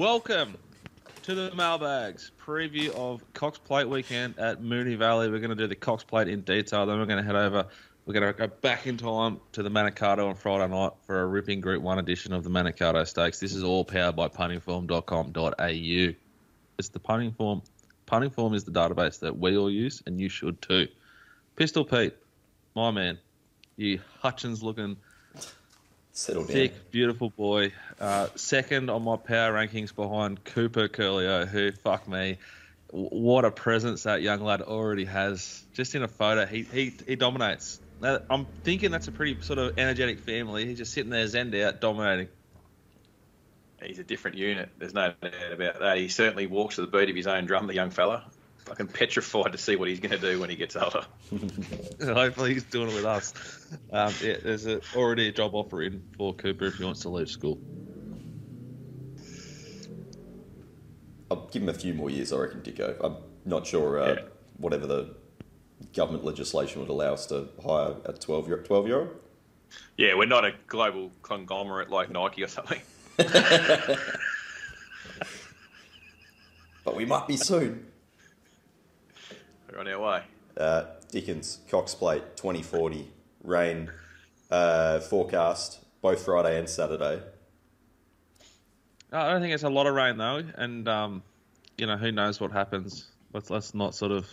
Welcome to the Mailbags preview of Cox Plate weekend at Moonee Valley. We're going to do the Cox Plate in detail. Then we're going to head over. We're going to go back in time to the Manikato on Friday night for a ripping Group One edition of the Manikato Stakes. This is all powered by puntingform.com.au. It's the punting form. Punting form is the database that we all use, and you should too. Pistol Pete, my man, you Hutchins looking Settle down. Thick, beautiful boy. Uh, second on my power rankings behind Cooper Curlio, who, fuck me, what a presence that young lad already has. Just in a photo, he, he, he dominates. Now, I'm thinking that's a pretty sort of energetic family. He's just sitting there zenned out, dominating. He's a different unit. There's no doubt about that. He certainly walks to the beat of his own drum, the young fella. Fucking petrified to see what he's going to do when he gets older. Hopefully he's doing it with us. Um, yeah, there's a, already a job offer in for Cooper if he wants to leave school. I'll give him a few more years, I reckon, Dicko. I'm not sure uh, Yeah. whatever the government legislation would allow us to hire a 12 year, 12 year old. Yeah, we're not a global conglomerate like Nike or something. But we might be soon. We're on our way. Uh, Dickens, Cox Plate, 2040, rain, uh, forecast, both Friday and Saturday. I don't think it's a lot of rain though, and um, you know who knows what happens. Let's let's not sort of.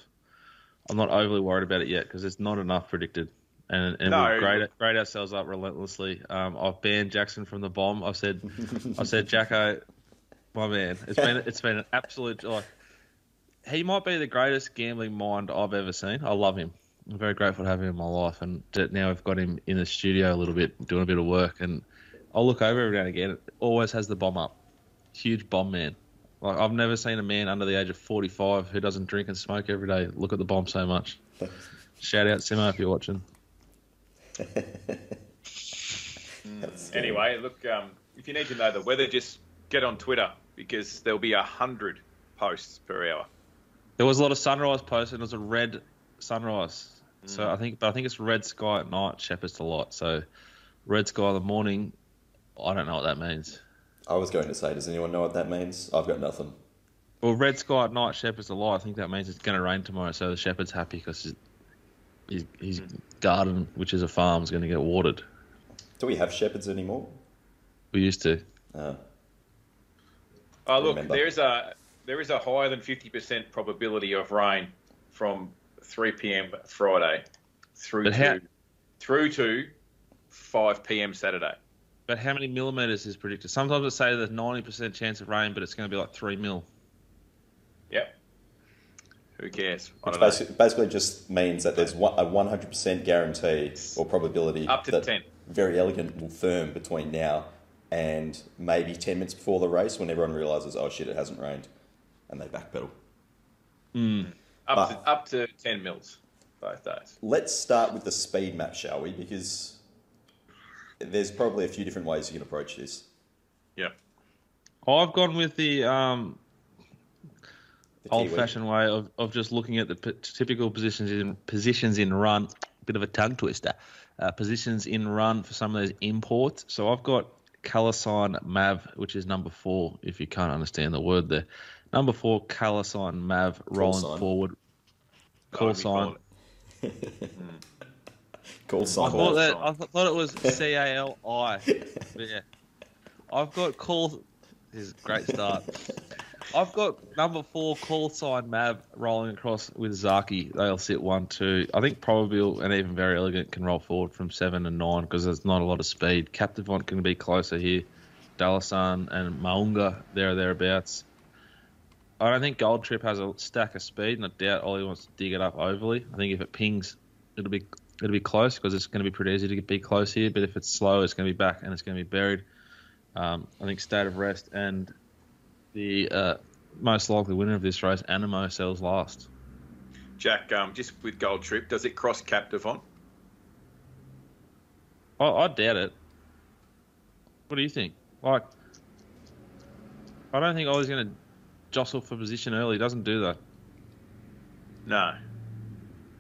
I'm not overly worried about it yet because it's not enough predicted, and and No. we grade grade ourselves up relentlessly. Um, I've banned Jackson from the bomb. I've said I said Jacko, my man. It's been it's been an absolute like. He might be the greatest gambling mind I've ever seen. I love him. I'm very grateful to have him in my life, and now we've got him in the studio a little bit, doing a bit of work, and I'll look over every now and again. It always has the bomb up huge bomb man. Like I've never seen a man under the age of 45 who doesn't drink and smoke every day look at the bomb so much. Shout out Simo if you're watching. Anyway, look, um, if you need to know the weather, just get on Twitter because there'll be a hundred posts per hour. There was a lot of sunrise posts and it was a red sunrise. So I think, but I think it's red sky at night. Shepherds a lot. So red sky in the morning. I don't know what that means. I was going to say, does anyone know what that means? I've got nothing. Well, red sky at night, shepherds a lot. I think that means it's going to rain tomorrow. So the shepherd's happy because his, his, his garden, which is a farm, is going to get watered. Do we have shepherds anymore? We used to. Uh, Oh, look, Remember. there is a there is a higher than fifty percent probability of rain from three p.m. Friday through But to through to five p.m. Saturday. But how many millimeters is predicted? Sometimes it say there's 90% chance of rain, but it's going to be like 3 mil. Yep. Who cares? I which basically, basically just means that there's a 100% guarantee or probability Up to that 10. Verry Elleegant will firm between now and maybe 10 minutes before the race when everyone realises, oh shit, it hasn't rained. And they backpedal. Up But- to up to ten mils both days. Let's start with the speed map, shall we? Because there's probably a few different ways you can approach this. Yeah. I've gone with the um, The old-fashioned way of, of just looking at the p- typical positions in positions in run. Bit of a tongue twister. Uh, positions in run for some of those imports. So I've got Callsign Mav, which is number four, if you can't understand the word there. Number four, Callsign Mav rolling sign. forward. Call Oh, sign. call it- hmm. Call I thought that. I th- thought it was C A L I. Yeah, I've got call. This is a great start. I've got number four Callsign Mav rolling across with Zaaki. They'll sit one, two. I think Probabeel and even Verry Elleegant can roll forward from seven and nine because there's not a lot of speed. Captivant can be closer here. Dalasan and Mo'unga there or thereabouts. I don't think Gold Trip has a stack of speed, and I doubt Ollie wants to dig it up overly. I think if it pings, it'll be it'll be close because it's going to be pretty easy to be close here. But if it's slow, it's going to be back and it's going to be buried. Um, I think State of Rest and the uh, most likely winner of this race, Anamoe, sells last. Jack, um, just with Gold Trip, does it cross Captivant? I, I doubt it. What do you think? Like, I don't think Ollie's going to jostle for position early. He doesn't do that. No.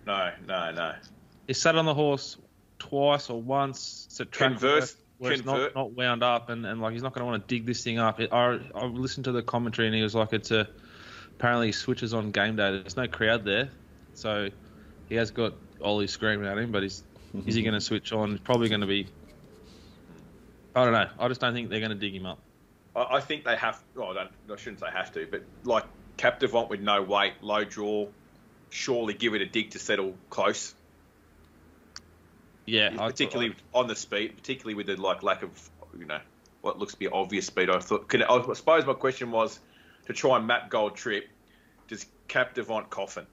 No, no, no. He sat on the horse twice or once. It's a track Converse, where it's not, not wound up and, and like he's not going to want to dig this thing up. It, I I listened to the commentary and he was like it's a apparently he switches on game day. There's no crowd there, so he has got Ollie screaming at him. But he's is he going to switch on? It's probably going to be. I don't know. I just don't think they're going to dig him up. I, I think they have. Well, I, don't, I shouldn't say have to, but like Captivant with no weight, low draw, surely give it a dig to settle close. Yeah, I- particularly on the speed, particularly with the like lack of you know what looks to be obvious speed. I thought. Can, I suppose my question was to try and map Gold Trip. Does Captivant coffin?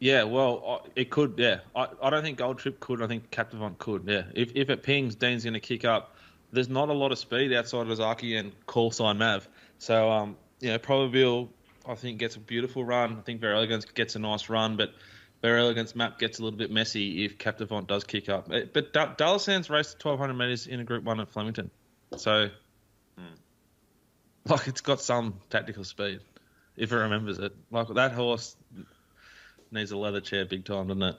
Yeah, well, it could. Yeah, I, I don't think Gold Trip could. I think Captivant could. Yeah, if if it pings, Dean's going to kick up. There's not a lot of speed outside of Zaaki and Callsign Mav. So um, you know, Probabeel, I think gets a beautiful run. I think Verry Elleegant's gets a nice run, but Verry Elleegant's map gets a little bit messy if Captivant does kick up. Eh, But Da- Dalasans raced 1200 meters in a Group One at Flemington, so like it's got some tactical speed if it remembers it. Like that horse needs a leather chair big time, doesn't it?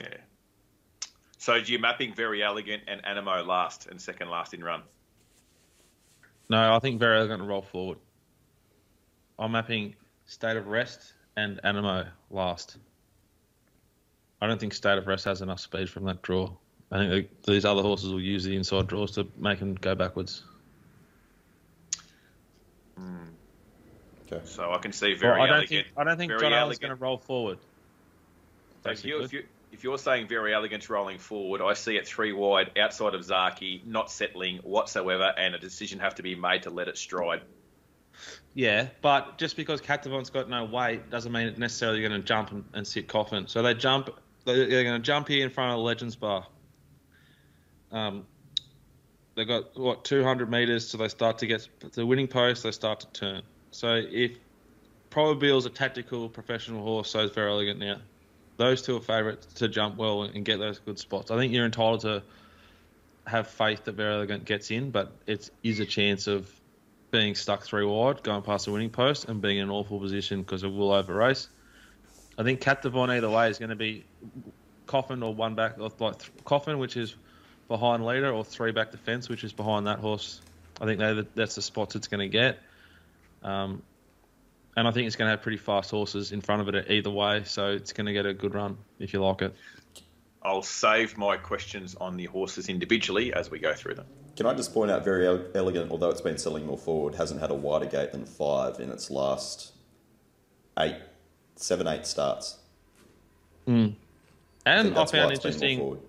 Yeah. So you're mapping Verry Elleegant and Anamoe last and second last in run. No, I think Verry Elleegant to roll forward. I'm mapping State of Rest and Anamoe last. I don't think State of Rest has enough speed from that draw. I think these other horses will use the inside draws to make them go backwards. Hmm. Okay. So I can see very Well, I don't elegant. think I don't think John Allen's elegant. going to roll forward. So if, you, if, you, if you're saying Verry Elleegant rolling forward, I see it three wide outside of Zaaki, not settling whatsoever, and a decision have to be made to let it stride. Yeah, but just because Captivant's got no weight doesn't mean it's necessarily going to jump and, and sit coffin. So they jump. They're going to jump here in front of the Legends Bar. Um, they've got what 200 meters, so they start to get the winning post. They start to turn. So if Probabeel's a tactical professional horse, so is Verry Elleegant now. Those two are favourites to jump well and get those good spots. I think you're entitled to have faith that Verry Elleegant gets in, but it is a chance of being stuck three wide, going past the winning post, and being in an awful position because it will over race. I think Captivant either way is going to be coffin or one back, or like coffin, which is behind leader, or three back defence, which is behind that horse. I think that's the spots it's going to get. Um, and I think it's going to have pretty fast horses in front of it either way, so it's going to get a good run if you like it. I'll save my questions on the horses individually as we go through them. Can I just point out, Verry Elleegant, although it's been selling more forward, hasn't had a wider gate than five in its last eight, seven, eight starts. And I, think that's why found it's been more interesting.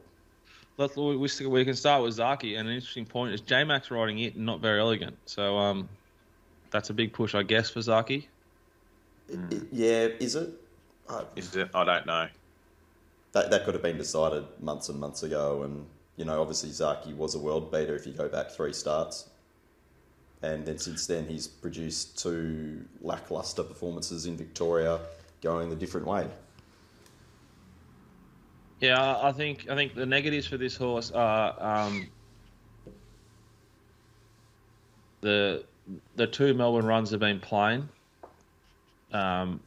Let's, we, we we can start with Zaaki, and an interesting point is J Max riding it, not Verry Elleegant. So um, that's a big push, I guess, for Zaaki. I- Yeah, is it? Uh, Is it? I don't know. that, that could have been decided months and months ago. And, you know, obviously Zaaki was a world beater if you go back three starts. And then since then, he's produced two lackluster performances in Victoria going the different way. Yeah, I I think I think the negatives for this horse are um, the the two Melbourne runs have been plain. Um,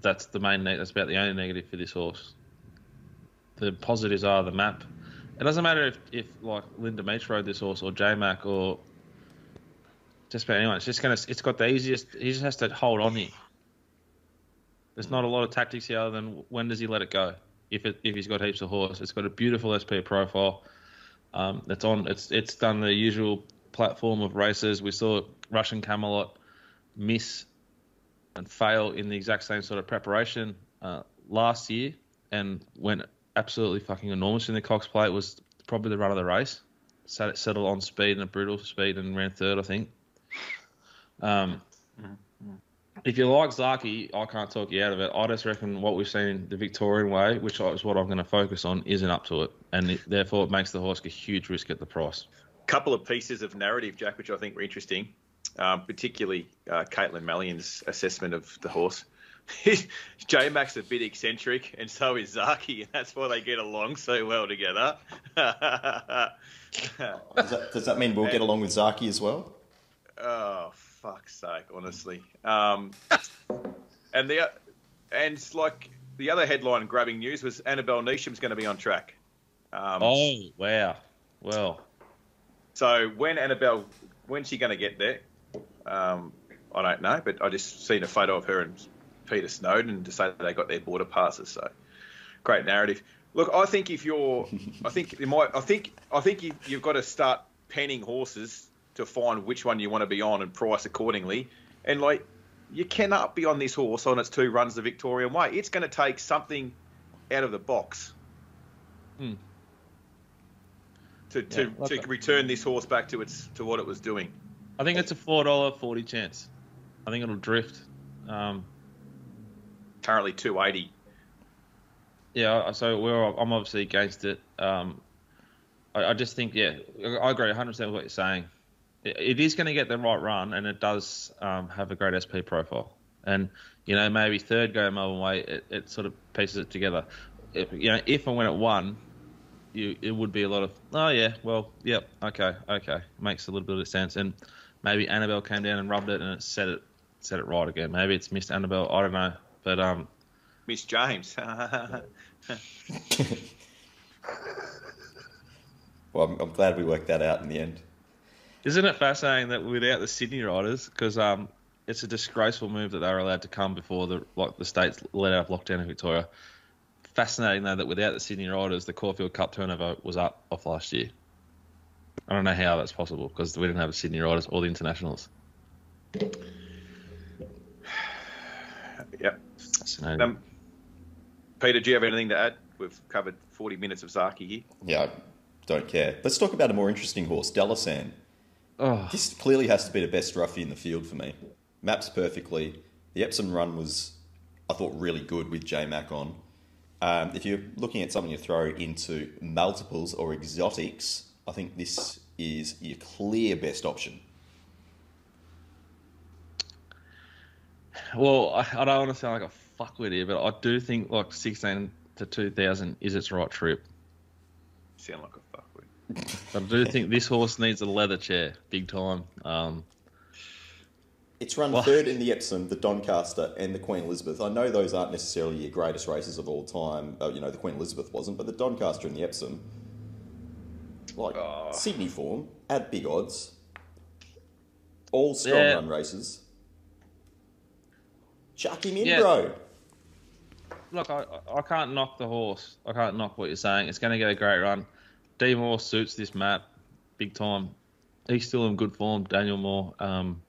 that's the main. That's about the only negative for this horse. The positives are the map. It doesn't matter if, if like Linda Meech rode this horse or J Mac or just about anyone. It's just gonna. It's got the easiest. He just has to hold on here. There's not a lot of tactics here other than when does he let it go. If it if he's got heaps of horse, it's got a beautiful SP profile. Um, it's on. It's it's done the usual platform of races. We saw Russian Camelot miss and fail in the exact same sort of preparation uh, last year, and went absolutely fucking enormous in the Cox Plate. Was probably the run of the race. Sat, settled on speed and a brutal speed and ran third, I think. Um, if you like Zaaki, I can't talk you out of it. I just reckon what we've seen the Victorian way, which is what I'm going to focus on, isn't up to it, and it, therefore it makes the horse a huge risk at the price. couple of pieces of narrative, Jack, which I think were interesting, um, particularly uh, Caitlin Mallion's assessment of the horse. J Mac's a bit eccentric, and so is Zaaki, and that's why they get along so well together. Does that, does that mean we'll get along with Zaaki as well? oh fuck's sake, honestly. Um, and the and like the other headline grabbing news was Annabel Neasham's going to be on track. Um, Oh wow. Well, So when Annabel, when's she going to get there? Um, I don't know, but I just seen a photo of her and Peter Snowden to say that they got their border passes. So great narrative. Look, I think if you're, I think you might, I think, I think you, you've got to start penning horses to find which one you want to be on and price accordingly. And like, you cannot be on this horse on its two runs the Victorian way. It's going to take something out of the box. Hmm. To, to, Yeah, like to that. return this horse back to its to what it was doing. I think it's a four dollar forty chance. I think it'll drift. Um, Currently two eighty. yeah, so we're I'm obviously against it. Um, I, I just think yeah, I agree 100 percent with what you're saying. It, it is going to get the right run, and it does um, have a great SP profile. And you know maybe third go Melbourne way, it, it sort of pieces it together. If, you know if and when it won, you it would be a lot of oh yeah, well yep okay okay makes a little bit of sense. And maybe Annabel came down and rubbed it, and it set it set it right again. Maybe it's missed Annabel. I don't know, but um, Miss James. Well, I'm, I'm glad we worked that out in the end. Isn't it fascinating that without the Sydney riders, because um, it's a disgraceful move that they were allowed to come before the like the states let out of lockdown in Victoria. Fascinating though that without the Sydney riders, the Caulfield Cup turnover was up off last year. I don't know how that's possible because we didn't have the Sydney riders or the internationals. yep. Fascinating. Um, Peter, do you have anything to add? We've covered 40 minutes of Zaaki here. Yeah, I don't care. Let's talk about a more interesting horse, Dalasan. oh, This clearly has to be the best roughie in the field for me. Maps perfectly. The Epsom run was, I thought, really good with J Mac on. Um, if you're looking at something to throw into multiples or exotics, I think this is your clear best option. well, I, I don't want to sound like a fuckwit here, but I do think like 16 to 2000 is its right trip. Sound like a fuckwit. But I do think this horse needs a leather chair, big time. Um, It's run Well- third in the Epsom, the Doncaster, and the Queen Elizabeth. I know those aren't necessarily your greatest races of all time. Uh, you know, the Queen Elizabeth wasn't, but the Doncaster and the Epsom, like Oh. Sydney form, at big odds, all strong Yeah. run races. Chuck him in, Yeah. bro. look, I, I can't knock the horse. I can't knock what you're saying. It's going to get a great run. D Moore suits this map big time. He's still in good form. Daniel Moore. Um,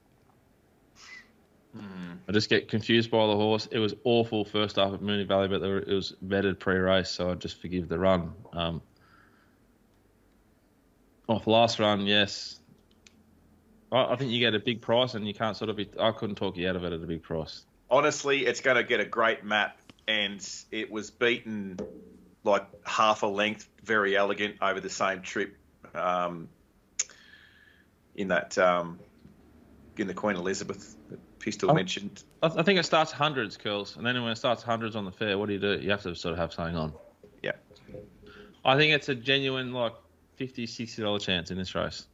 I just get confused by the horse. It was awful first half at Moonee Valley, but were, it was vetted pre-race, so I just forgive the run. Um, off last run, yes. I, I think you get a big price, and you can't sort of be. I couldn't talk you out of it at a big price. Honestly, it's going to get a great map, and it was beaten like half a length, Verry Elleegant over the same trip um, in that um, in the Queen Elizabeth that Pistol Oh. mentioned. I, I think it starts hundreds, curls, and then when it starts hundreds on the fair, what do you do? You have to sort of have something on. Yeah. I think it's a genuine like 50 60 dollar chance in this race.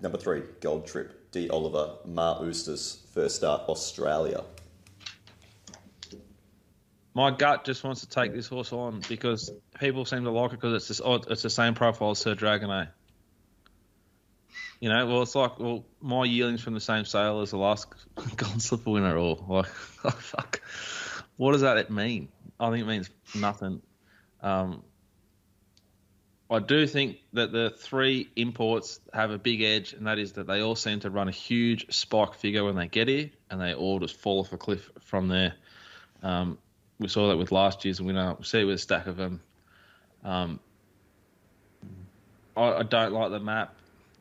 Number three, Gold Trip, D. Oliver, Mar Oosters, first start, Australia. My gut just wants to take this horse on because people seem to like it because it's just, oh, it's the same profile as Sir Dragonet. Eh? You know, well, it's like well, my yearlings from the same sale as the last Golden Slipper winner, or like, oh, fuck, what does that mean? I think it means nothing. Um, I do think that the three imports have a big edge, and that is that they all seem to run a huge spike figure when they get here, and they all just fall off a cliff from there. Um, we saw that with last year's winner. We see it with a stack of them. Um, I, I don't like the map.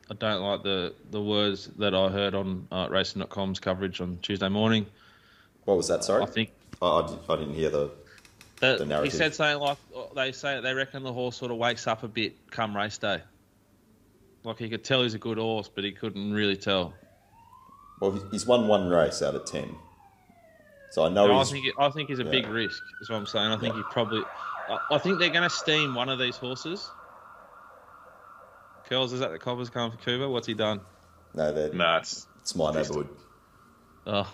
I don't like the, the words that I heard on uh, Racing.com's coverage on Tuesday morning. What was that, sorry? I think I, I, did- I didn't hear the. that The he said something like they say they reckon the horse sort of wakes up a bit come race day. Like he could tell he's a good horse, but he couldn't really tell. Well, he's won one race out of ten. So I know No, I think I think he's a big risk. Is what I'm saying. I think Yeah. he probably. I, I think they're going to steam one of these horses. Curls is that the coppers coming for Cuba? What's he done? no, they're- No, it's it's my neighbourhood. Oh,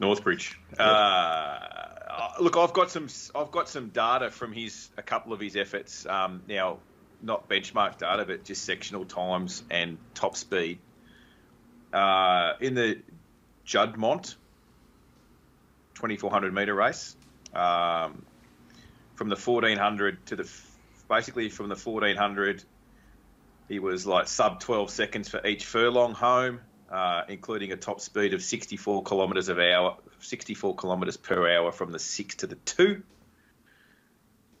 Northbridge. Uh, uh, look, I've got some I've got some data from his a couple of his efforts. Um, now, not benchmark data, but just sectional times and top speed. Uh, in the Juddmonte 2400 meter race, um, from the 1400 to the basically from the 1400, he was like sub 12 seconds for each furlong home, uh, including a top speed of 64 kilometers of hour, 64 kilometers per hour from the six to the two.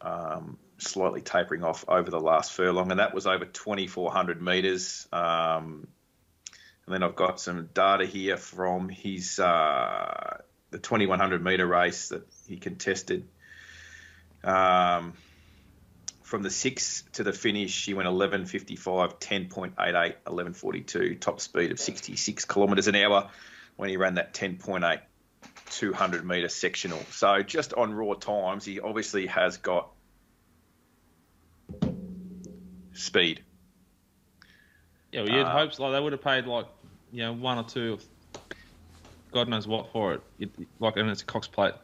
Um, slightly tapering off over the last furlong, and that was over 2,400 meters. Um, and then I've got some data here from his uh, the 2100 meter race that he contested. Um, from the six to the finish, he went 11.55, 10.88, 11.42, top speed of 66 kilometres an hour when he ran that 10.8 200 metre sectional. So just on raw times, he obviously has got speed. Yeah, well, you'd Uh, hope like they would have paid like you know one or two, of God knows what for it. it like and it's a Cox plate.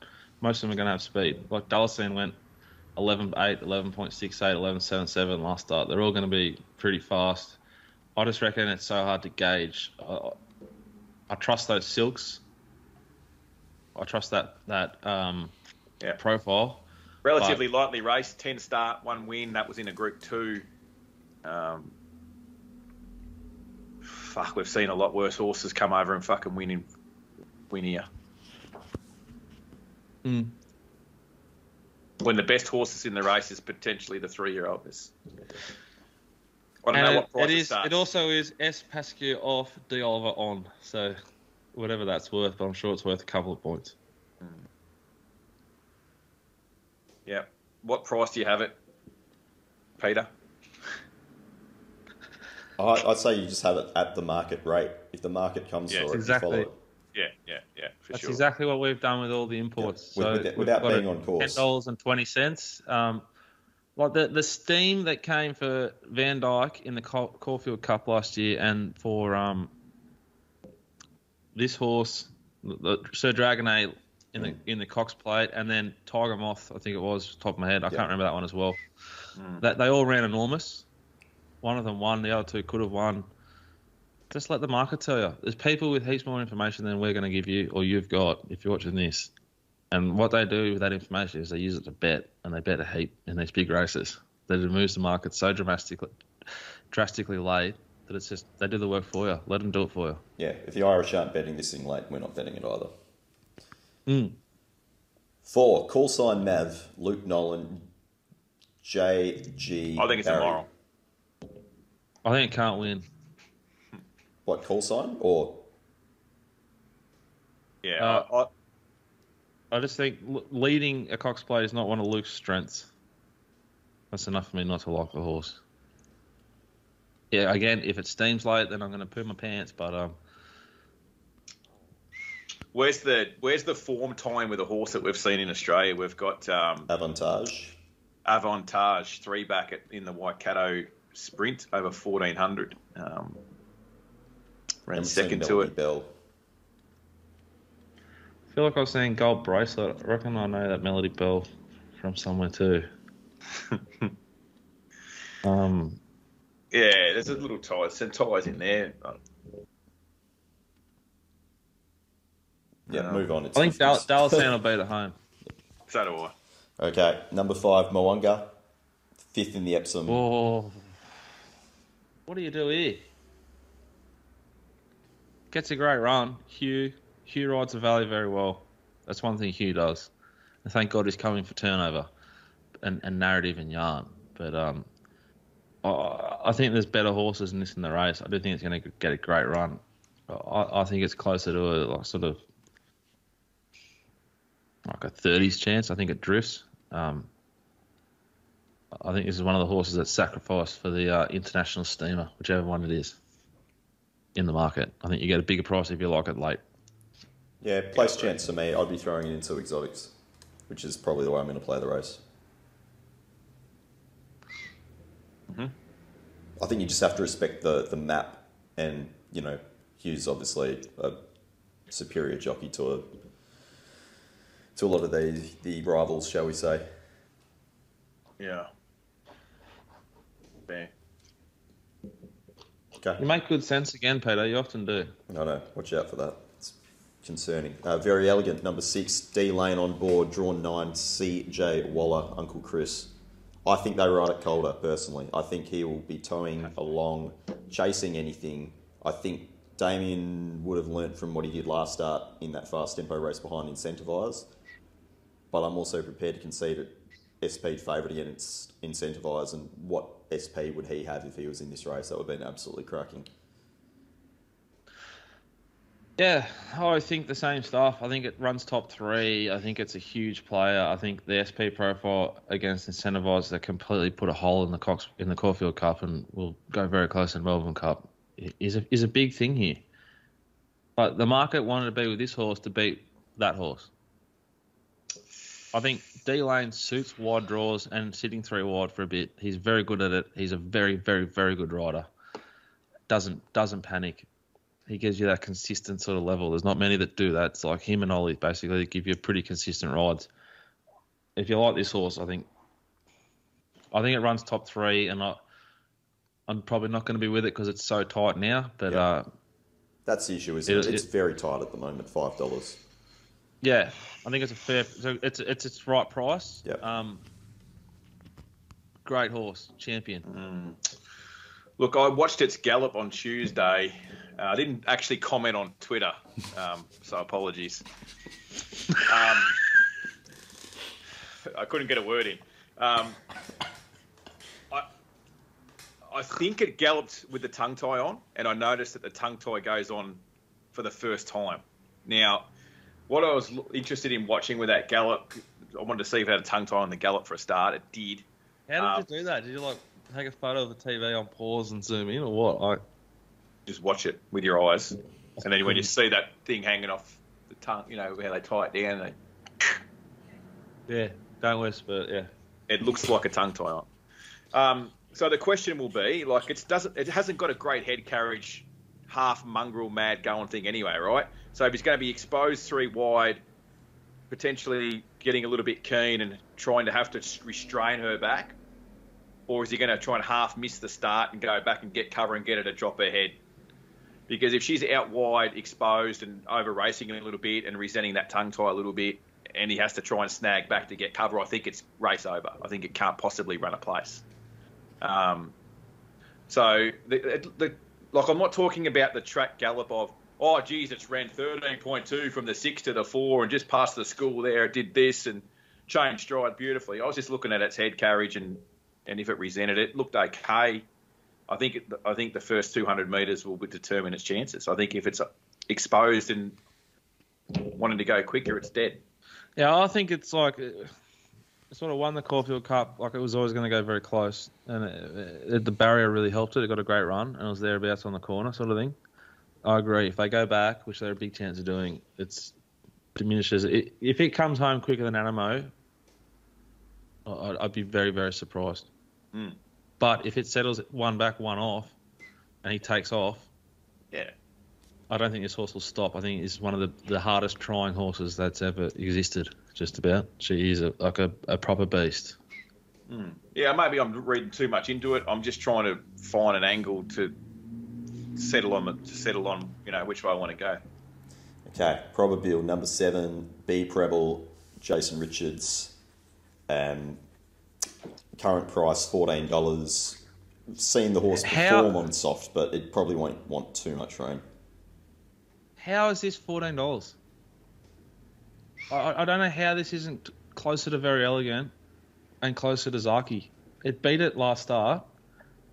Most of them are going to have speed. Like Dalasan went 11.8, 11.68, 11.77 last start. They're all going to be pretty fast. I just reckon it's so hard to gauge. I, I trust those silks. I trust that that um, Yeah. profile. Relatively lightly raced, 10 start, one win. That was in a Group 2. Um, fuck, we've seen a lot worse horses come over and fucking win, in, win here. Mm. When the best horses in the race is potentially the three-year-old. This. I don't And know it, what price it it, is. starts. It also is S Pasquier off, D Oliver on. So whatever that's worth, but I'm sure it's worth a couple of points. Hmm. Yeah. What price do you have it, Peter? I, I'd say you just have it at the market rate. If the market comes Yeah, for it, exactly. you follow it. Yeah, yeah, yeah, That's sure. exactly what we've done with all the imports. Yeah, with- so with- we've without being on course. ten dollars and twenty cents. Um, like the the steam that came for Van Dyck in the Caul- Caulfield Cup last year, and for um, this horse, the, the Sir Dragonet in the in the Cox Plate, and then Tiger Moth, I think it was top of my head. I Yeah. can't remember that one as well. Mm. That they all ran enormous. One of them won. The other two could have won. Just let the market tell you. There's people with heaps more information than we're going to give you or you've got if you're watching this. And what they do with that information is they use it to bet, and they bet a heap in these big races. That it moves the market so dramatically, drastically late that it's just they do the work for you. Let them do it for you. Yeah, if the Irish aren't betting this thing late, we're not betting it either. Mm. Four, Callsign Mav, Luke Nolan, J.G. I think it's Barry. immoral. I think it can't win. What, call sign? Or, Yeah, Uh, I, I, I just think leading a Cox plate is not one of Luke's strengths. That's enough for me not to like the horse. Yeah, again, if it steams late, then I'm going to poo my pants. But um, where's the where's the form time with a horse that we've seen in Australia? We've got um, Avantage. Avantage three back at, in the Waikato Sprint over fourteen hundred. Um, ran Haven't seen second to it. Bell. I feel like I was saying gold bracelet. I reckon I know that Melody Belle from somewhere too. um, Yeah, there's a little ties, some ties in there. Yeah, Um, move on. It's I think Dal- 50s. Dalasan will beat at home. So do I. Okay, number five, Mo'unga. Fifth in the Epsom. Oh, what do you do here? Gets a great run. Hugh Hugh rides the valley very well. That's one thing Hugh does. And thank God he's coming for turnover and, and narrative and yarn. But um, I, I think there's better horses than this in the race. I do think it's going to get a great run. I, I think it's closer to a like, sort of like a 30s chance. I think it drifts. Um, I think this is one of the horses that's sacrificed for the uh, international steamer, whichever one it is, in the market. I think you get a bigger price if you like it late. Yeah, place chance for me. I'd be throwing it into exotics, which is probably the way I'm going to play the race. Mm-hmm. I think you just have to respect the, the map, and you know, Hugh's obviously a superior jockey to a to a lot of the the rivals, shall we say? Yeah. Fair. Okay. You make good sense again, Peter. You often do. I know. Watch out for that. It's concerning. Uh, Verry Elleegant. Number six, D Lane on board. Drawn nine, C.J. Waller, Uncle Chris. I think they ride it colder, personally. I think he will be towing along, chasing anything. I think Damian would have learnt from what he did last start in that fast tempo race behind Incentivise. But I'm also prepared to concede it SP favourite against Incentivise. And what SP would he have if he was in this race? That would have been absolutely cracking. Yeah, I think the same stuff. I think it runs top three. I think it's a huge player. I think the SP profile against Incentivise that completely put a hole in the Cox in the Caulfield Cup and will go very close in Melbourne Cup is a is a big thing here. But the market wanted to be with this horse to beat that horse. I think D Lane suits wide draws and sitting three wide for a bit. He's very good at it. He's a very, very, very good rider. Doesn't doesn't panic. He gives you that consistent sort of level. There's not many that do that. It's like him and Ollie basically they give you pretty consistent rides. If you like this horse, I think I think it runs top three, and I, I'm probably not going to be with it because it's so tight now. But Yeah. uh, That's the issue, it? It- It's it- very tight at the moment, five dollars. Yeah, I think it's a fair. So it's it's its right price. Yep. Um, great horse, champion. Look, I watched its gallop on Tuesday. Uh, I didn't actually comment on Twitter, um, so apologies. Um, I couldn't get a word in. Um, I, I think it galloped with the tongue tie on, and I noticed that the tongue tie goes on for the first time. Now, what I was interested in watching with that gallop, I wanted to see if it had a tongue tie on the gallop for a start. It did. How Um, did you do that? Did you like take a photo of the TV on pause and zoom in, or what? I, just watch it with your eyes, and then when you see that thing hanging off the tongue, you know where they tie it down, they, yeah, don't whisper. Yeah, it looks like a tongue tie on. Um, so the question will be, like, it doesn't, it hasn't got a great head carriage, half mongrel, mad going thing anyway, right? So if he's going to be exposed three wide, potentially getting a little bit keen and trying to have to restrain her back, or is he going to try and half miss the start and go back and get cover and get her to drop her head? Because if she's out wide, exposed, and over racing a little bit and resenting that tongue tie a little bit, and he has to try and snag back to get cover, I think it's race over. I think it can't possibly run a place. Um, so, the, the, like, I'm not talking about the track gallop of, oh, geez, it's ran 13.2 from the six to the four and just past the school there, it did this and changed stride beautifully. I was just looking at its head carriage and, and if it resented it, looked okay. I think I think the first 200 metres will determine its chances. I think if it's exposed and wanting to go quicker, it's dead. yeah. I think it's like it sort of won the Caulfield Cup. Like it was always going to go very close, and it, it, the barrier really helped it. It got a great run, and it was thereabouts on the corner, sort of thing. I agree. If they go back, which they're a big chance of doing, it's diminishes. It, if it comes home quicker than Anamoe, I- I'd, I'd be very, very surprised. Mm. But if it settles one back, one off, and he takes off, Yeah. I don't think this horse will stop. I think it's one of the, the hardest trying horses that's ever existed. Just about. She is a, like a, a proper beast. Yeah, maybe I'm reading too much into it. I'm just trying to find an angle to settle on to settle on, you know, which way I want to go. Okay, Probabeel number seven, B Prebble, Jason Richards. Um, current price fourteen dollars. Seen the horse How- perform on soft, but it probably won't want too much rain. How is this fourteen dollars? I- I, I don't know how this isn't closer to Verry Elleegant and closer to Zaaki. It beat it last start.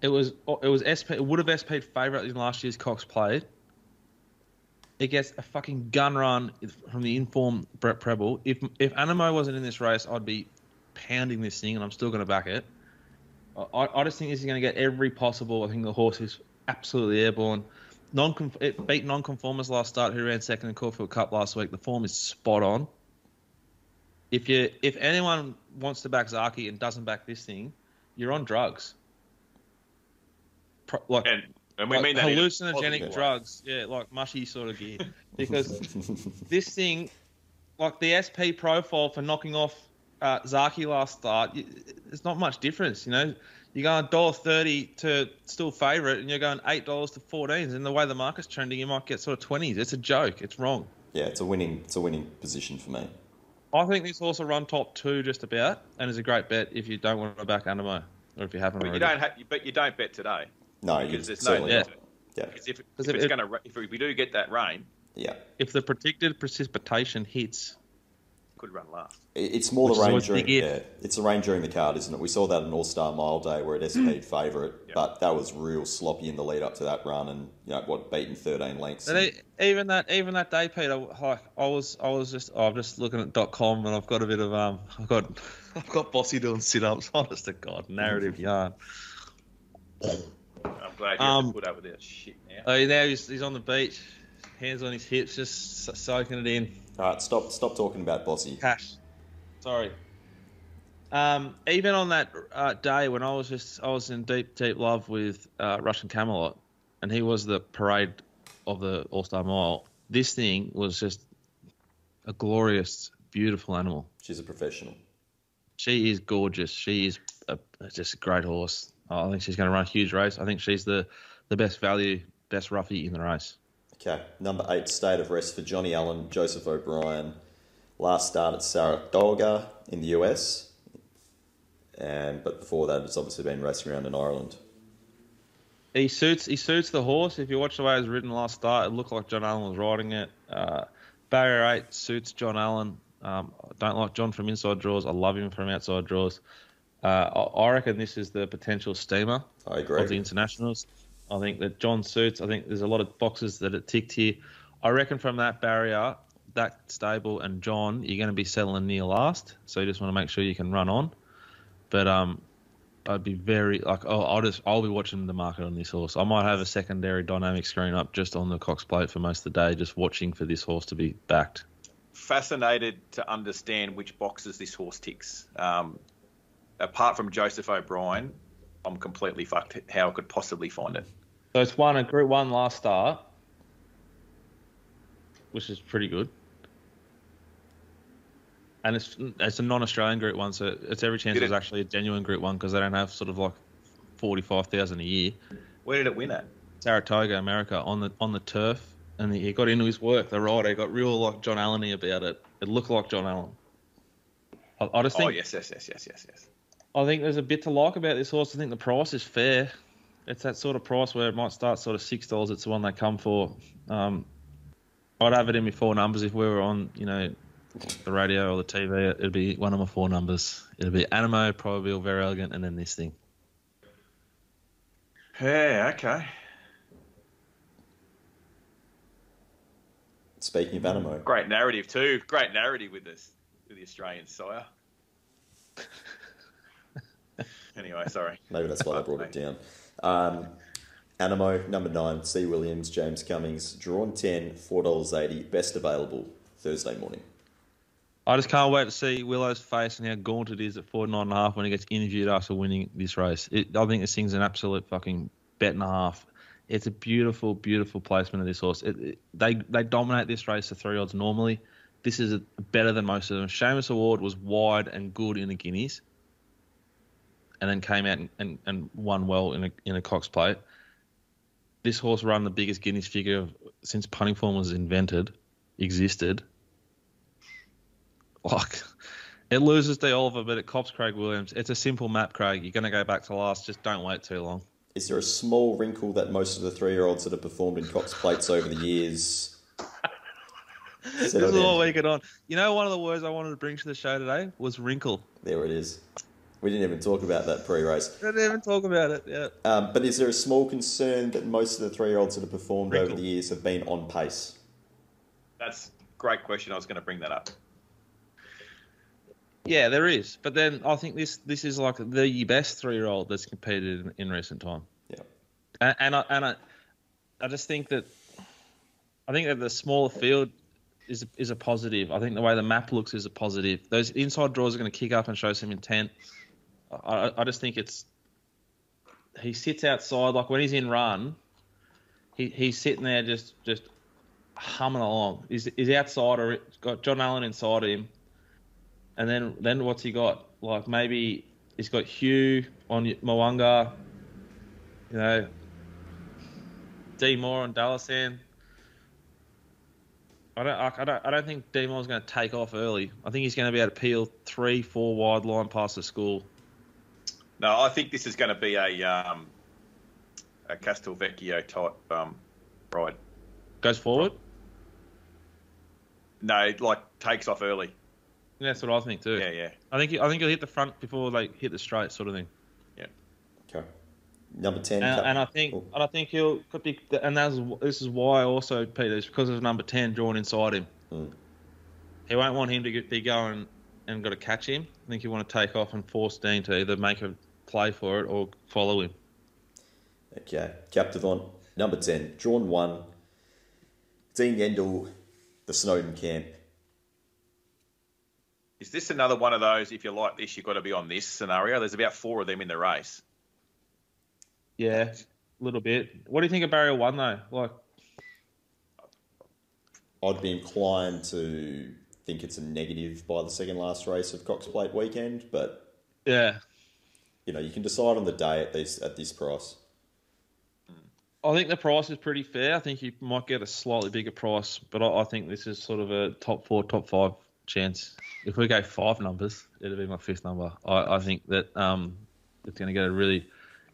It was it was SP. It would have SP'd favourite in last year's Cox Plate. It gets a fucking gun run from the informed Brett Prebble. If if Anamoe wasn't in this race, I'd be pounding this thing, and I'm still going to back it. I, I just think this is going to get every possible. I think the horse is absolutely airborne. Non it beat non-conformers last start, who ran second in Caulfield Cup last week. The form is spot on. If you if anyone wants to back Zaaki and doesn't back this thing, you're on drugs. Pro, like And and we like mean that hallucinogenic positive way. drugs, yeah, like mushy sort of gear. Because this thing, like the SP profile for knocking off uh, Zaaki last start, y- there's not much difference. You know, you're going dollar thirty to still favourite, and you're going eight dollars to fourteens. And the way the market's trending, you might get sort of twenties. It's a joke. It's wrong. Yeah, it's a winning. It's a winning position for me. I think this horse will run top two just about, and is a great bet if you don't want to back Anamoe, or if you haven't But you don't have, but you don't bet today No, you because there's no certainly need Yeah. not. to. Yeah, Because if, if if it's it- going to, if we do get that rain, yeah. If the predicted precipitation hits, could run last. It's more Which the rain during. Yeah, it's the rain during the card, isn't it? We saw that in All Star Mile Day where it SP'd favourite, Yeah. but that was real sloppy in the lead up to that run, and you know what, beaten thirteen lengths. And and- even that, even that day, Peter. Like I was, I was just, oh, I'm just looking at dot com, and I've got a bit of, um, I've got, I've got Bossy doing sit-ups. Honest to God, narrative yarn. I'm glad you're Um, put up with that shit now. Oh, now he's, he's on the beach, hands on his hips, just soaking it in. All right, stop, stop talking about Bossy. Cash. Sorry. Um, even on that uh, day when I was just, I was in deep, deep love with uh, Russian Camelot, and he was the parade of the All Star Mile. This thing was just a glorious, beautiful animal. She's a professional. She is gorgeous. She is a, just a great horse. I think she's going to run a huge race. I think she's the, the best value, best roughie in the race. Okay, number eight, State of Rest for Johnny Allen, Joseph O'Brien. Last start at Saratoga in the US, and but before that, it's obviously been racing around in Ireland. He suits he suits the horse. If you watch the way it was ridden last start, it looked like John Allen was riding it. Uh, barrier eight suits John Allen. Um, I don't like John from inside draws. I love him from outside draws. Uh, I, I reckon this is the potential steamer I of the internationals. I think that John suits. I think there's a lot of boxes that are ticked here. I reckon from that barrier, that stable and John, you're going to be settling near last. So you just want to make sure you can run on. But um, I'd be very like oh, I'll just I'll be watching the market on this horse. I might have a secondary dynamic screen up just on the Cox Plate for most of the day, just watching for this horse to be backed. Fascinated to understand which boxes this horse ticks. Um, apart from Joseph O'Brien, I'm completely fucked how I could possibly find it. So it's one a Group One last start, which is pretty good. And it's it's a non-Australian Group One, so it's every chance it's actually a genuine Group One because they don't have sort of like forty-five thousand a year. Where did it win at? Saratoga, America, on the on the turf, and he got into his work. The rider got real like John Allen about it. It looked like John Allen. I, I just Oh yes, yes, yes, yes, yes, yes. I think there's a bit to like about this horse. I think the price is fair. It's that sort of price where it might start sort of six dollars. It's the one they come for. Um, I'd have it in my four numbers if we were on, you know, the radio or the TV. It'd be one of my four numbers. It'd be Anamoe, probably Verry Elleegant, and then this thing. Yeah, okay. Speaking of Anamoe, Great narrative too. Great narrative with this with the Australian sire. anyway, sorry. maybe that's why they brought it down. Um, Anamoe, number nine, C. Williams, James Cummings, drawn 10, $4.80, best available Thursday morning. I just can't wait to see Willow's face and how gaunt it is at four nine and a half when he gets interviewed after winning this race. It, I think this thing's an absolute fucking bet and a half. It's a beautiful, beautiful placement of this horse. It, it- they they dominate this race to three odds normally. This is a, better than most of them. Shamus Award was wide and good in the Guineas, and then came out and, and, and won well in a in a Cox Plate. This horse run the biggest Guineas figure since punting form was invented, existed. Like, it loses to Oliver, but it cops Craig Williams. It's a simple map, Craig. You're going to go back to last. Just don't wait too long. Is there a small wrinkle that most of the three year olds that have performed in Cox Plates over the years? This is all we get on. You know, one of the words I wanted to bring to the show today was wrinkle. There it is. We didn't even talk about that pre race. Didn't even talk about it. Yeah. Um, but is there a small concern that most of the three year olds that have performed Wrinkle. over the years have been on pace? That's a great question. I was going to bring that up. Yeah, there is. But then I think this this is like the best three year old that's competed in, in recent time. Yeah. And, and I and I, I just think that I think that the smaller field is is a positive. I think the way the map looks is a positive. Those inside draws are going to kick up and show some intent. I, I just think it's he sits outside like when he's in run, he he's sitting there just just humming along. He's, he's outside or got John Allen inside of him, and then then what's he got? Like maybe he's got Hugh on Mo'unga, you know, D Moore on Dalasan. I don't, I don't, I don't think D Moore's going to take off early. I think he's going to be able to peel three, four wide line past the school. No, I think this is going to be a um, a Castelvecchio type um, ride. Goes forward. No, like takes off early. Yeah, that's what I think too. Yeah, yeah. I think he, I think he'll hit the front before they hit the straight, sort of thing. Yeah. Okay. Number 10. And, and I think, oh, and I think he'll could be, and that's this is why also Peter, it's because of number ten drawn inside him. Mm. He won't want him to get, be going and got to catch him. I think he'll want to take off and force Dean to either make a play for it or follow him. Okay. Captivant. Number 10. Drawn 1. Dean Yendall, the Snowden camp. Is this another one of those? If you like this, you've got to be on this scenario. There's about four of them in the race. Yeah, a little bit. What do you think of barrier one though? Like, I'd be inclined to think it's a negative by the second last race of Cox Plate weekend, but yeah, you know you can decide on the day at this at this price. I think the price is pretty fair. I think you might get a slightly bigger price, but I, I think this is sort of a top four, top five chance. If we go five numbers, it'll be my fifth number. I, I think that um, it's going to get a really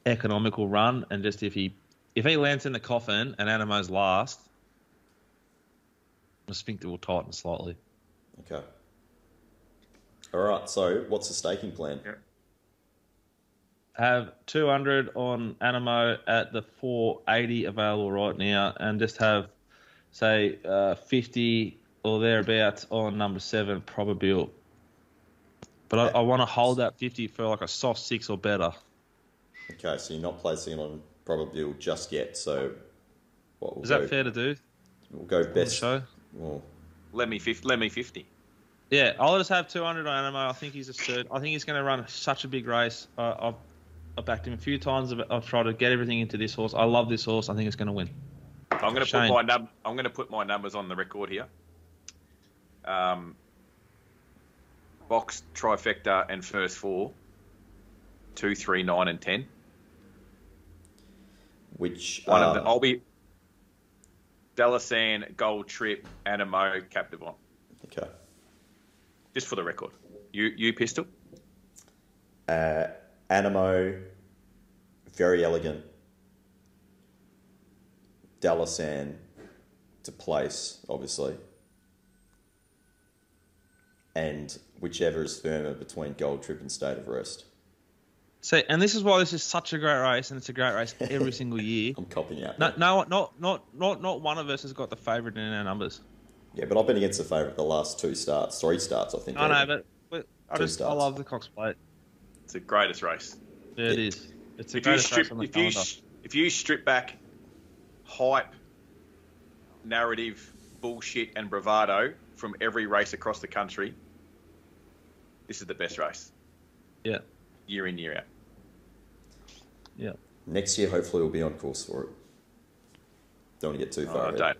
economical run, and just if he if he lands in the coffin and Anamoe's last, the sphincter will tighten slightly. Okay. All right. So, what's the staking plan? Have 200 on Anamoe at the 480 available right now, and just have, say, uh, 50 or thereabouts on number seven, Probabeel. But I, I want to hold that 50 for like a soft six or better. Okay, so you're not placing it on Probabeel just yet. So, what we'll Is go, that fair to do? We'll go on the best. show? Well, Let me fif- let me fifty. Yeah, I'll just have 200 on Anamoe. I think he's a third. I think he's going to run such a big race. Uh, I've, I've backed him a few times. I've, I've tried to get everything into this horse. I love this horse. I think it's going to win. I'm going to put my num- I'm going to put my numbers on the record here. Um, box trifecta and first four, two, three, nine, and ten. which One uh, of the, I'll be Dalasan, Gold Trip, Anamoe, Captivant. okay. Just for the record. You you pistol. Uh, Anamoe, Verry Elleegant. Dalasan to place, obviously. And whichever is firmer between Gold Trip and State of Rest. So, and this is why this is such a great race, and it's a great race every single year. I'm copying out. No, no, not not not not one of us has got the favourite in our numbers. Yeah, but I've been against the favourite the last two starts, three starts, I think. I know, but, but I just I love the Cox Plate. It's the greatest race. Yeah, it is. It's the If you greatest race strip on the if you calendar. sh- if you strip back hype, narrative, bullshit, and bravado from every race across the country, this is the best race. Yeah, Year in year out. yeah. Next year, hopefully, we'll be on course for it. Don't want to get too Oh, far I ahead. don't.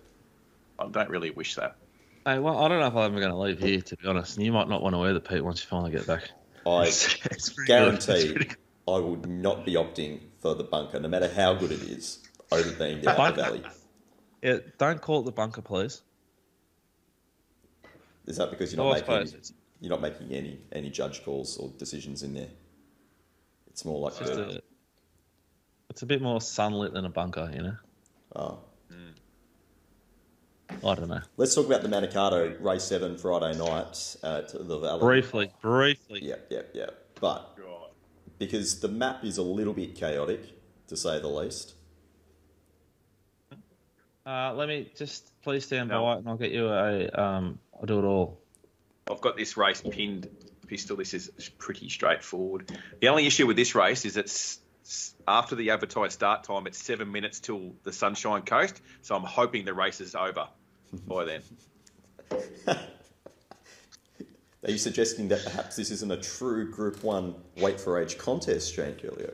I don't really wish that. Hey, well, I don't know if I'm ever going to leave here, to be honest. And you might not want to wear the Pete once you finally get back. I It's good. Guarantee good. I would not be opting for the bunker, no matter how good it is, over being down the valley. Yeah, don't call it the bunker, please. Is that because you're not making you're not making any any judge calls or decisions in there? It's more like just the, a, it's a bit more sunlit than a bunker, you know. oh. I don't know. Let's talk about the Manikato race seven Friday night at the Valley. Briefly, briefly. Yeah, yeah, yeah. But because the map is a little bit chaotic, to say the least. Uh, let me just please stand No. by, and I'll get you a. Um, I'll do it all. I've got this race pinned pistol. This is pretty straightforward. The only issue with this race is it's it's after the advertised start time. It's seven minutes till the Sunshine Coast, so I'm hoping the race is over by then. Are you suggesting that perhaps this isn't a true Group One wait for age contest, Shane Curlio?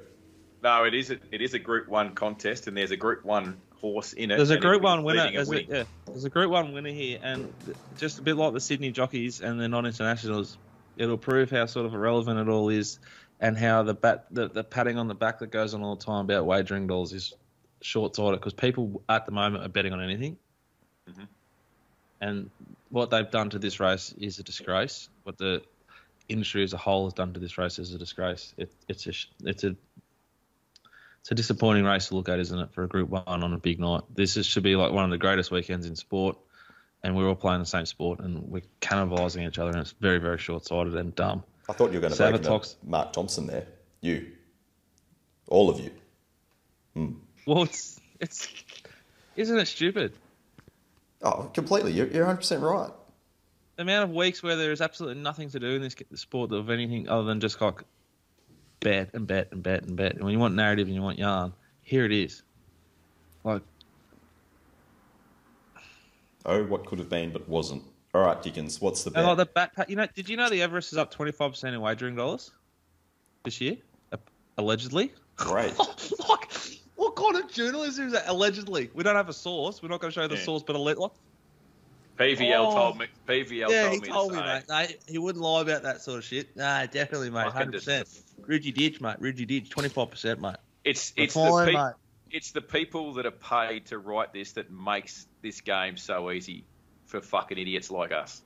No, it is a, it is a Group One contest, and there's a Group One horse in it. There's a Group One winner. leading and There's a, yeah, there's a Group One winner here, and just a bit like the Sydney jockeys and the non-internationals, it'll prove how sort of irrelevant it all is, and how the bat the, the patting on the back that goes on all the time about wagering dollars is short-sighted because people at the moment are betting on anything, Mhm. And what they've done to this race is a disgrace. What the industry as a whole has done to this race is a disgrace. It, it's a it's a it's a disappointing race to look at, isn't it, for a Group One on a big night? This is, should be like one of the greatest weekends in sport, and we're all playing the same sport, and we're cannibalising each other, and it's very, very short-sighted and dumb. I thought you were going to Savatoxl. Mark Thompson there. You. All of you. Hmm. Well, it's it's isn't it stupid? Oh, completely. You're, you're 100% right. The amount of weeks where there is absolutely nothing to do in this sport of anything other than just like bet and bet and bet and bet. And when you want narrative and you want yarn, here it is. Like Oh, what could have been but wasn't. All right, Dickens, what's the bet? like the bat, you know, did you know the Everest is up twenty five percent in wagering dollars this year, allegedly? Great. like, what kind of journalism is that? Allegedly, we don't have a source. We're not going to show the Yeah. source, but a allegedly. PVL Oh. told me. PVL Yeah, told he me told to me, mate. No, he wouldn't lie about that sort of shit. Nah, definitely, mate. Hundred percent. Ridgy ditch, mate. Ridgy ditch. Twenty five percent, mate. It's it's the pe- it's the people that are paid to write this that makes this game so easy for fucking idiots like us.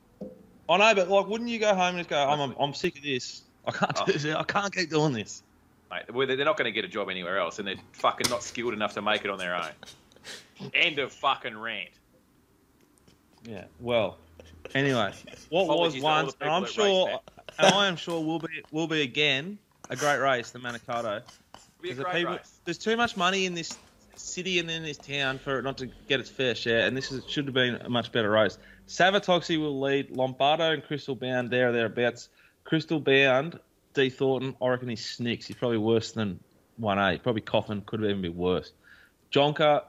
I know, but like, wouldn't you go home and just go, "I'm, I'm, I'm sick of this. I can't Oh. do this. I can't keep doing this." Mate, Well, they're not going to get a job anywhere else, and they're fucking not skilled enough to make it on their own. End of fucking rant. Yeah. Well. Anyway, what Apologies was to all the once, and I'm sure, and I am sure will be will be again a great race, the Manikato. It'll be a Because the people- race. There's too much money in this city and in this town for it not to get its fair share, and this is, should have been a much better race. Savatoxl will lead. Lombardo and Crystal Bound there or thereabouts. Crystal Bound, D Thornton, I reckon he snicks. He's probably worse than 1A. Probably Coffin could have even been worse. Jonker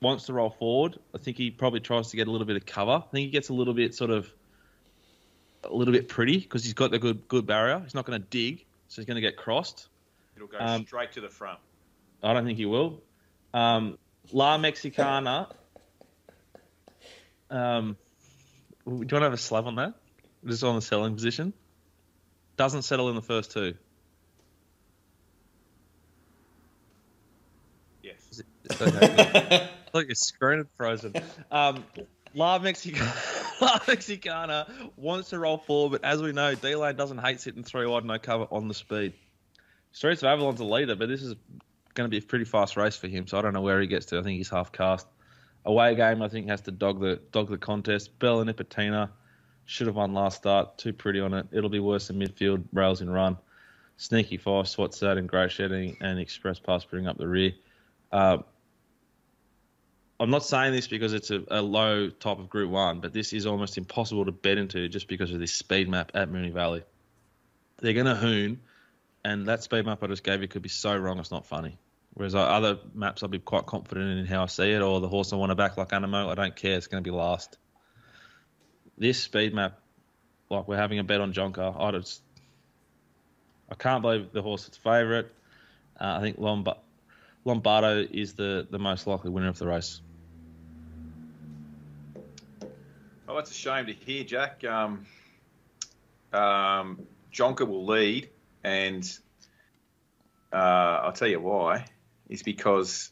wants to roll forward. I think he probably tries to get a little bit of cover. I think he gets a little bit sort of a little bit pretty because he's got the good good barrier. He's not going to dig, so he's going to get crossed. It'll go um, straight to the front. I don't think he will. Um, La Mexicana. Um, do you want to have a slab on that? Just on the selling position. Doesn't settle in the first two. Yes. Okay. Look, your screen is frozen. Um, La Mexicana, La Mexicana wants to roll forward, but as we know, D Lane doesn't hate sitting three wide no cover on the speed. Streets of Avalon's a leader, but this is going to be a pretty fast race for him, so I don't know where he gets to. I think he's half cast. Away game, I think, has to dog the dog the contest. Bella Nipotina should have won last start. Too pretty on it. It'll be worse than midfield, rails in run. Sneaky five, Swats out and Grey Shedding and Express Pass bring up the rear. Uh, I'm not saying this because it's a, a low type of Group One, but this is almost impossible to bet into just because of this speed map at Moonee Valley. They're going to hoon, and that speed map I just gave you could be so wrong it's not funny. Whereas other maps I'll be quite confident in how I see it, or the horse I want to back like Animo, I don't care. It's going to be last. This speed map, like we're having a bet on Jonker, I just I can't believe the horse is favourite. Uh, I think Lomba- Lombardo is the, the most likely winner of the race. Oh, that's a shame to hear, Jack. Um, um, Jonker will lead, and uh, I'll tell you why. Is because,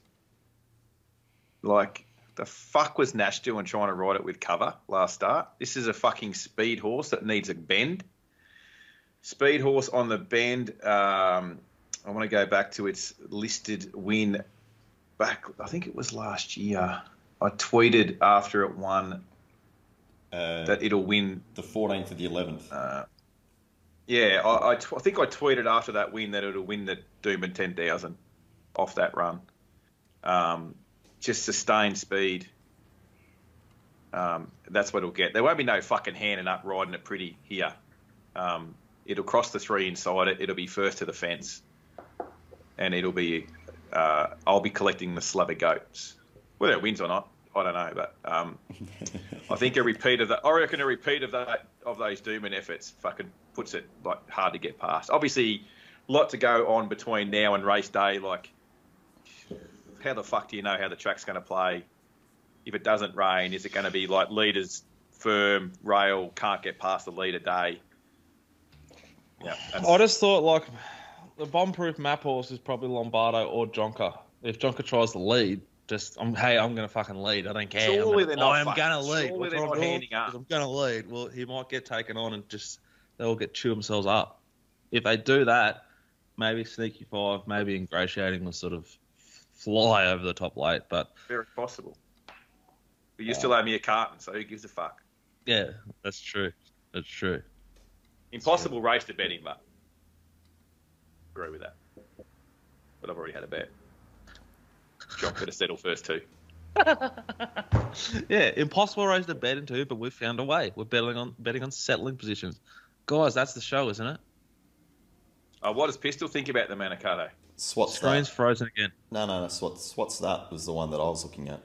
like, the fuck was Nash doing trying to ride it with cover last start? This is a fucking speed horse that needs a bend. Speed horse on the bend. Um, I want to go back to its listed win back. I think it was last year. I tweeted after it won Uh, that it'll win. the 14th to the 11th. Uh, yeah, I, I, tw- I think I tweeted after that win that it'll win the Doomben 10,000 off that run. Um, just sustained speed. Um, that's what it'll get. There won't be no fucking handing up riding it pretty here. Um, it'll cross the three inside it. It'll be first to the fence, and it'll be. Uh, I'll be collecting the slab of goats. Whether it wins or not, I don't know. But um, I think a repeat of that. I reckon a repeat of that of those Doomben efforts fucking puts it like hard to get past. Obviously, a lot to go on between now and race day. Like how the fuck do you know how the track's going to play if it doesn't rain? Is it going to be like leaders firm, rail, can't get past the leader day? Yeah, I just thought like the bomb-proof map horse is probably Lombardo or Jonker. If Jonker tries to lead, just I'm hey, I'm gonna fucking lead. I don't care. I'm Surely gonna, they're not I am fuck- gonna lead. surely What's they're not handing up. I'm gonna lead. Well, he might get taken on and just they'll get chew themselves up. If they do that, maybe sneaky five, maybe ingratiating will sort of fly over the top late. But very possible. But you still owe me a carton, so who gives a fuck? yeah, that's true. That's true. Impossible race to bet in, but agree with that. But I've already had a bet. John could have settled first too. yeah, impossible race to bet into, but we've found a way. We're betting on betting on settling positions. Guys, that's the show, isn't it? Uh, what does Pistol think about the Manikato? Swat's Screen's that? frozen again. No, no, no. Swat's, what's that was the one that I was looking at.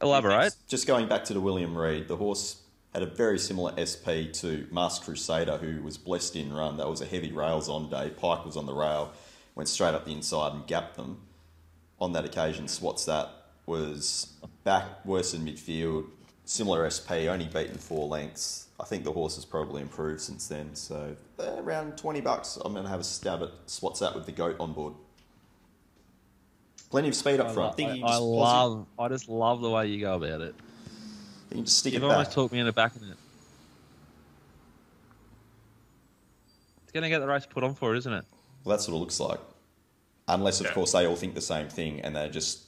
Elaborate. Just going back to the William Reid, the horse had a very similar SP to Masked Crusader, who was blessed in run. That was a heavy rails on day. Pike was on the rail, went straight up the inside and gapped them. On that occasion, Swats that was back worse in midfield, similar SP, only beaten four lengths. I think the horse has probably improved since then. So eh, around twenty bucks, I'm going to have a stab at Swats that with the goat on board. Plenty of speed up I, front. lo- Think I, I just posi- love. I just love the way you go about it. you can just stick You've it almost back. talked me into backing it. It's going to get the race put on for it, isn't it? Well, that's what it looks like. Unless, of Yeah. course, they all think the same thing and they just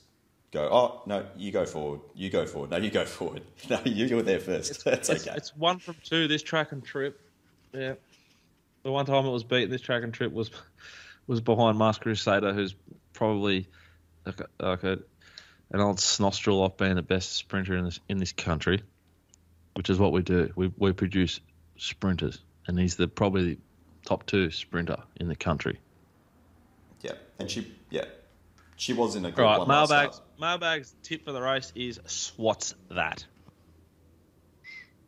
go, oh, no, you go forward. You go forward. No, you go forward. No, you were there first. that's it's, okay. it's one from two this track and trip. Yeah. The one time it was beaten this track and trip was was behind Mask Crusader, who's probably like, a, like a, an old snostril off being the best sprinter in this in this country, which is what we do. We we produce sprinters, and he's the probably the top two sprinter in the country. yeah. And she, yeah. She was in a good Right, one last mailbags. tip for the race is swats that.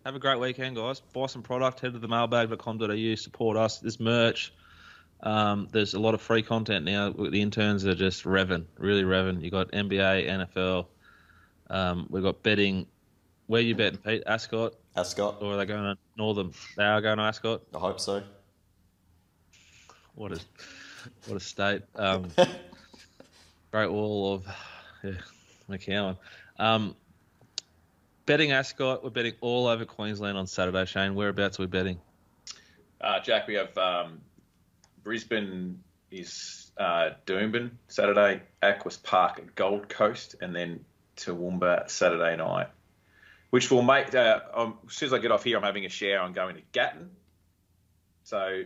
Have a great weekend, guys. Buy some product. Head to the mailbag.com.au. Support us. There's merch. Um, there's a lot of free content now. The interns are just revving, really revving. You got NBA, NFL. Um, we've got betting. Where you betting, Pete? Ascot, Ascot, or are they going to Northern? They are going to Ascot. I hope so. What a, what a state. Um, Great Wall of yeah, McCowan. Um, betting Ascot, we're betting all over Queensland on Saturday. Shane, whereabouts are we betting? Uh, Jack, we have um, Brisbane is uh, Doomben Saturday, Aquis Park at Gold Coast, and then Toowoomba Saturday night. Which will make, uh, um, as soon as I get off here, I'm having a share on going to Gatton. So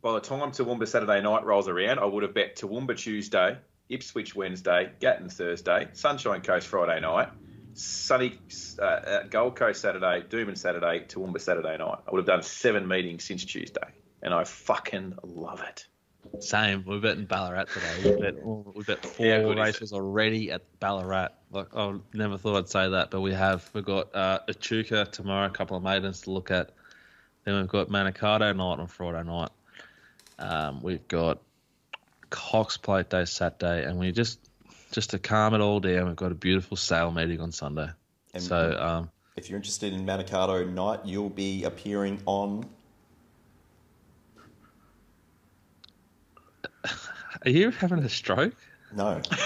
by the time Toowoomba Saturday night rolls around, I would have bet Toowoomba Tuesday, Ipswich Wednesday, Gatton Thursday, Sunshine Coast Friday night, sunny uh, uh, Gold Coast Saturday, Doomben Saturday, Toowoomba Saturday night. I would have done seven meetings since Tuesday, and I fucking love it. Same. We're betting Ballarat today. We bet, we bet four good races already at Ballarat. Like I never thought I'd say that, but we have. We've got uh, Echuca tomorrow, a couple of maidens to look at. Then we've got Manikato night on Friday night. Um, we've got Cox Plate Day Saturday, and we just just to calm it all down, we've got a beautiful sale meeting on Sunday. And So um, if you're interested in Manikato night, you'll be appearing on. are you having a stroke? No, I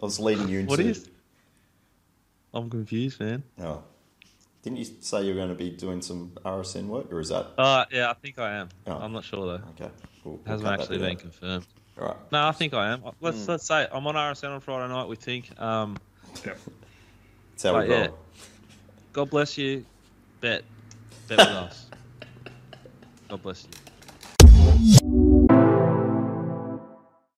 was leading you into. What is? I'm confused, man. Oh. Didn't you say you were going to be doing some RSN work, or is that Uh, yeah, I think I am. Oh. I'm not sure though. okay? We'll, we'll Hasn't actually been confirmed. All right. No, I think I am. Let's let's say I'm on RSN on Friday night. We think. Um, That's how we roll. yeah. God bless you. Bet, bet with us. God bless you.